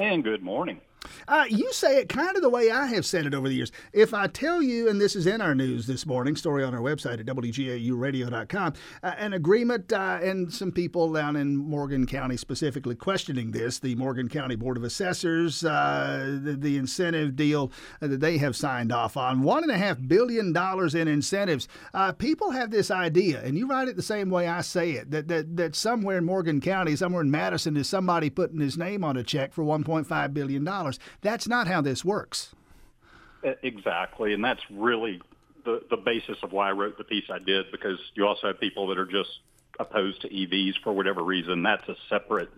And good morning. Uh, you say it kind of the way I have said it over the years. If I tell you, and this is in our news this morning, story on our website at WGAUradio.com, uh, an agreement uh, and some people down in Morgan County specifically questioning this, the Morgan County Board of Assessors, uh, the, the, incentive deal that they have signed off on, $1.5 billion in incentives. Uh, people have this idea, and you write it the same way I say it, that, that, that somewhere in Morgan County, somewhere in Madison, is somebody putting his name on a check for $1.5 billion. That's not how this works. Exactly, and that's really the the basis of why I wrote the piece I did because you also have people that are just opposed to EVs for whatever reason. That's a separate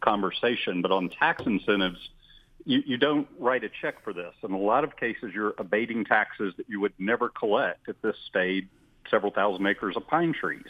conversation. But on tax incentives, you, you don't write a check for this. In a lot of cases, you're abating taxes that you would never collect if this stayed several thousand acres of pine trees.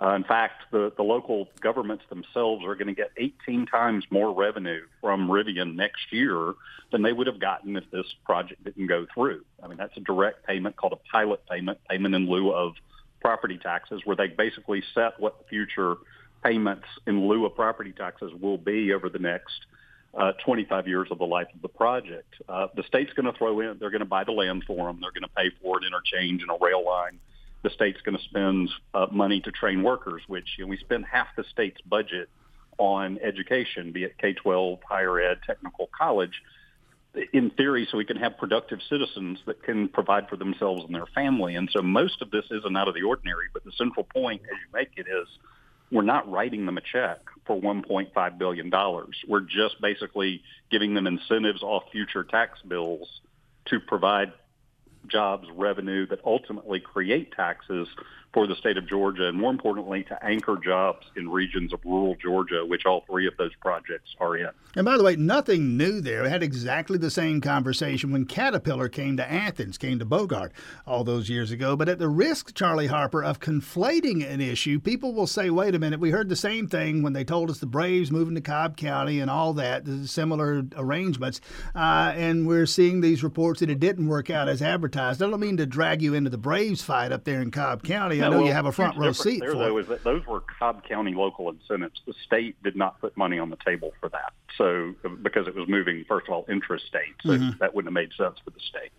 Uh, in fact, the, the local governments themselves are going to get 18 times more revenue from Rivian next year than they would have gotten if this project didn't go through. I mean, that's a direct payment called a pilot payment, payment in lieu of property taxes, where they basically set what the future payments in lieu of property taxes will be over the next uh, 25 years of the life of the project. Uh, the state's going to throw in, they're going to buy the land for them, they're going to pay for it, interchange and a rail line the state's going to spend uh, money to train workers, which you know, we spend half the state's budget on education, be it K-12, higher ed, technical college, in theory, so we can have productive citizens that can provide for themselves and their family. And so most of this isn't out of the ordinary, but the central point as you make it is we're not writing them a check for $1.5 billion. We're just basically giving them incentives off future tax bills to provide jobs, revenue that ultimately create taxes for the state of Georgia, and more importantly, to anchor jobs in regions of rural Georgia, which all three of those projects are in. And by the way, nothing new there. We had exactly the same conversation when Caterpillar came to Athens, came to Bogart all those years ago. But at the risk, Charlie Harper, of conflating an issue, people will say, wait a minute, we heard the same thing when they told us the Braves moving to Cobb County and all that, similar arrangements. Uh, and we're seeing these reports that it didn't work out as advertised. I don't mean to drag you into the Braves fight up there in Cobb County. I know well, you have a front row seat there, for though, is that those were Cobb County local incentives. The state did not put money on the table for that. So because it was moving, first of all, intrastate, so mm-hmm. that wouldn't have made sense for the state.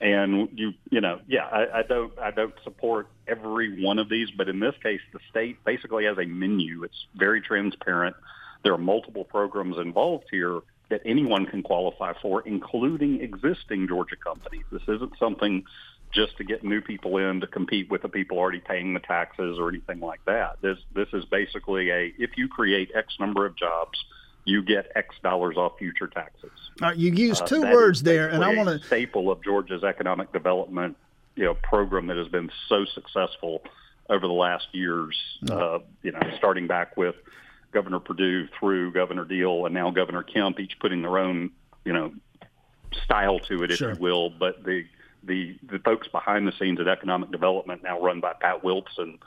And you, you know, yeah, I, I don't, I don't support every one of these, but in this case, the state basically has a menu. It's very transparent. There are multiple programs involved here that anyone can qualify for, including existing Georgia companies. This isn't something just to get new people in to compete with the people already paying the taxes or anything like that. This this is basically a if you create X number of jobs, you get X dollars off future taxes. Uh, you use two uh, words there, and I want to staple of Georgia's economic development, you know, program that has been so successful over the last years. Mm-hmm. Uh, you know, starting back with Governor Perdue through Governor Deal and now Governor Kemp, each putting their own, you know, style to it, if sure. you will. But the the the folks behind the scenes at economic development, now run by Pat Wilson,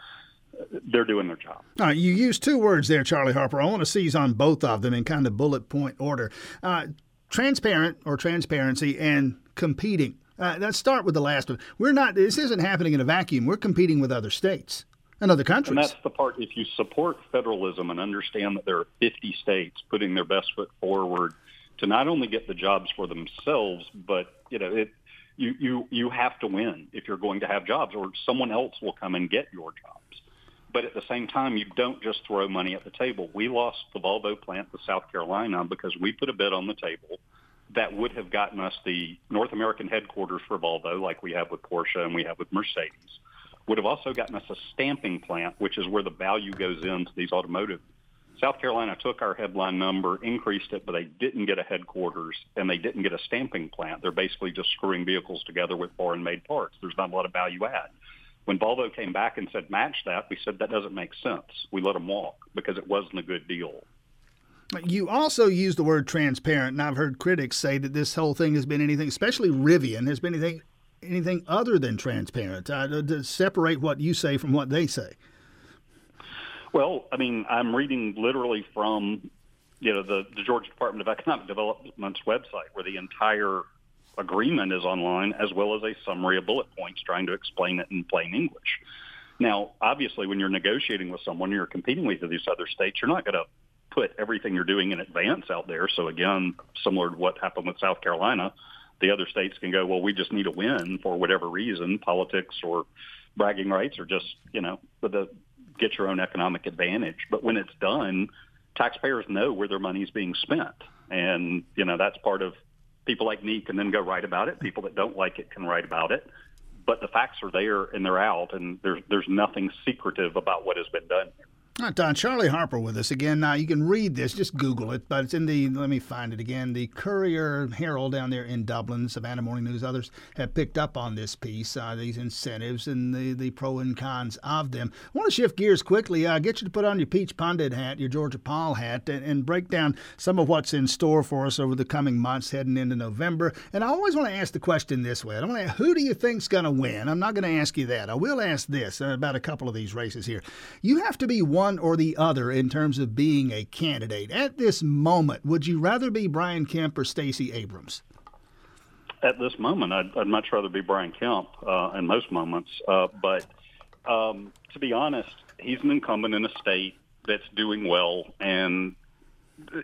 they're doing their job. All right, you used two words there, Charlie Harper. I want to seize on both of them in kind of bullet point order. Uh, transparent or transparency and competing. Uh, let's start with the last one. We're not. This isn't happening in a vacuum. We're competing with other states and other countries. And that's the part. If you support federalism and understand that there are 50 states putting their best foot forward to not only get the jobs for themselves, but you know, it, you you you have to win if you're going to have jobs, or someone else will come and get your jobs. But at the same time, you don't just throw money at the table. We lost the Volvo plant to South Carolina because we put a bid on the table that would have gotten us the North American headquarters for Volvo, like we have with Porsche and we have with Mercedes. Would have also gotten us a stamping plant, which is where the value goes into these automotive South Carolina took our headline number, increased it, but they didn't get a headquarters and they didn't get a stamping plant. They're basically just screwing vehicles together with foreign-made parts. There's not a lot of value add. When Volvo came back and said match that, we said that doesn't make sense. We let them walk because it wasn't a good deal. You also use the word transparent, and I've heard critics say that this whole thing has been anything, especially Rivian, has been anything anything other than transparent. Uh, to, to separate what you say from what they say. Well, I mean, I'm reading literally from you know the, the Georgia Department of Economic Development's website, where the entire agreement is online, as well as a summary of bullet points trying to explain it in plain English. Now, obviously, when you're negotiating with someone, you're competing with these other states, you're not going to put everything you're doing in advance out there. So again, similar to what happened with South Carolina, the other states can go, well, we just need a win for whatever reason, politics or bragging rights, or just you know, the get your own economic advantage. But when it's done, taxpayers know where their money is being spent, and you know that's part of people like me can then go write about it. People that don't like it can write about it. But the facts are there and they're out, and there's there's nothing secretive about what has been done here. Right, Don Charlie Harper with us again. Now you can read this, just Google it, but it's in the. Let me find it again. The Courier Herald down there in Dublin, Savannah Morning News, others have picked up on this piece, uh, these incentives and the, the pro and cons of them. I want to shift gears quickly. Uh, get you to put on your Peach Pundit hat, your Georgia Paul hat, and, and break down some of what's in store for us over the coming months, heading into November. And I always want to ask the question this way: I want to ask, who do you think's going to win? I'm not going to ask you that. I will ask this uh, about a couple of these races here. You have to be one or the other in terms of being a candidate. At this moment, would you rather be Brian Kemp or Stacey Abrams? At this moment, I'd, I'd much rather be Brian Kemp uh, in most moments. Uh, but um, to be honest, he's an incumbent in a state that's doing well. And,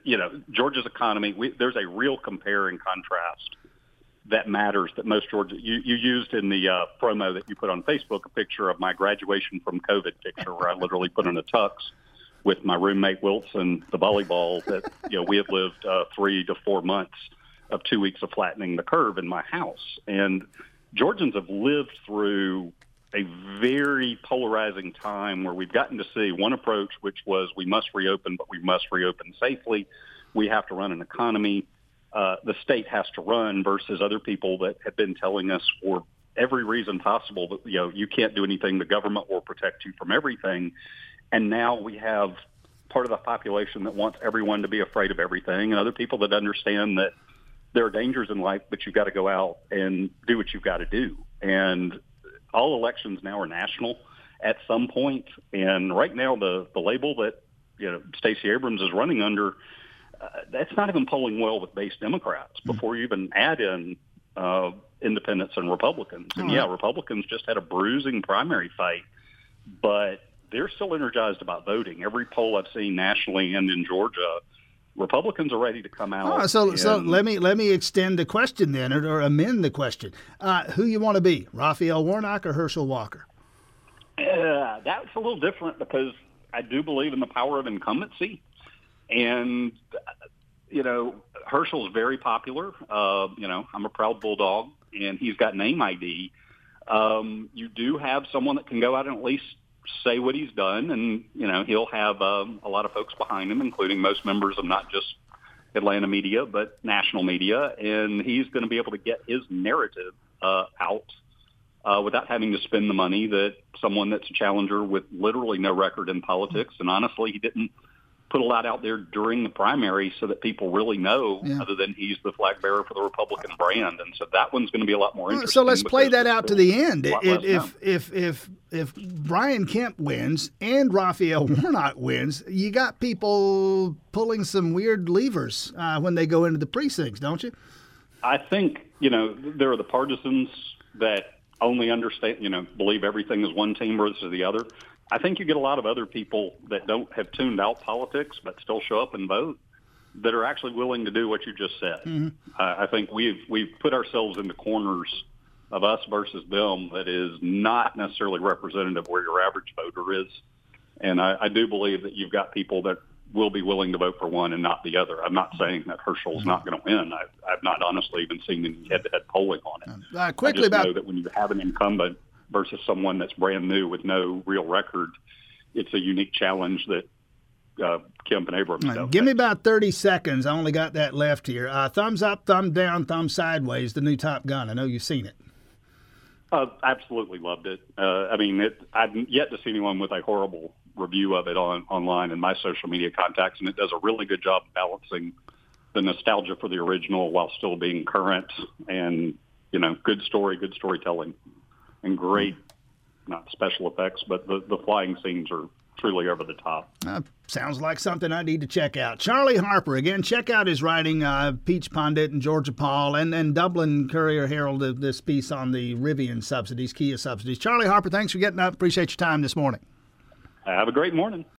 you know, Georgia's economy, we, there's a real compare and contrast that matters that most Georgia you, you used in the uh, promo that you put on Facebook a picture of my graduation from COVID picture where I literally put in a tux with my roommate Wilson the volleyball that you know we had lived uh, three to four months of two weeks of flattening the curve in my house. And Georgians have lived through a very polarizing time where we've gotten to see one approach which was we must reopen but we must reopen safely. We have to run an economy uh, the state has to run versus other people that have been telling us for every reason possible that you know you can't do anything the government will protect you from everything. And now we have part of the population that wants everyone to be afraid of everything and other people that understand that there are dangers in life but you've got to go out and do what you've got to do. And all elections now are national at some point. And right now the the label that you know Stacey Abrams is running under uh, that's not even polling well with base Democrats hmm. before you even add in uh, independents and Republicans. And yeah, Republicans just had a bruising primary fight, but they're still energized about voting. Every poll I've seen nationally and in Georgia, Republicans are ready to come out. Oh, so, so let me let me extend the question then, or, or amend the question. Uh, who you want to be, Raphael Warnock or Herschel Walker? Uh, that's a little different because I do believe in the power of incumbency. And, you know, Herschel's very popular. Uh, you know, I'm a proud bulldog, and he's got name ID. Um, you do have someone that can go out and at least say what he's done, and you know he'll have um, a lot of folks behind him, including most members of not just Atlanta media but national media, and he's going to be able to get his narrative uh, out uh, without having to spend the money that someone that's a challenger with literally no record in politics, and honestly, he didn't put a lot out there during the primary so that people really know, yeah. other than he's the flag bearer for the Republican brand, and so that one's going to be a lot more interesting. So let's play that out to the end. If if, if if if Brian Kemp wins and Raphael Warnock wins, you got people pulling some weird levers uh, when they go into the precincts, don't you? I think you know there are the partisans that only understand, you know, believe everything is one team versus the other. I think you get a lot of other people that don't have tuned out politics but still show up and vote that are actually willing to do what you just said. Mm-hmm. Uh, I think we've we've put ourselves in the corners of us versus them that is not necessarily representative where your average voter is. And I, I do believe that you've got people that will be willing to vote for one and not the other. I'm not saying that Herschel's mm-hmm. not going to win. I've, I've not honestly even seen any head-to-head polling on it. Uh, quickly I just about know that when you have an incumbent versus someone that's brand new with no real record, it's a unique challenge that uh, Kemp and Abrams. Right, give me about 30 seconds. I only got that left here. Uh, thumbs up, thumb down, thumb sideways, the new Top Gun. I know you've seen it. Uh, absolutely loved it. Uh, I mean, it, I've yet to see anyone with a horrible review of it on online in my social media contacts, and it does a really good job balancing the nostalgia for the original while still being current and you know, good story, good storytelling and great, not special effects, but the, the flying scenes are truly over the top. Uh, sounds like something I need to check out. Charlie Harper, again, check out his writing, uh, Peach Pundit and Georgia Paul, and, and Dublin Courier Herald, uh, this piece on the Rivian subsidies, Kia subsidies. Charlie Harper, thanks for getting up. Appreciate your time this morning. Have a great morning.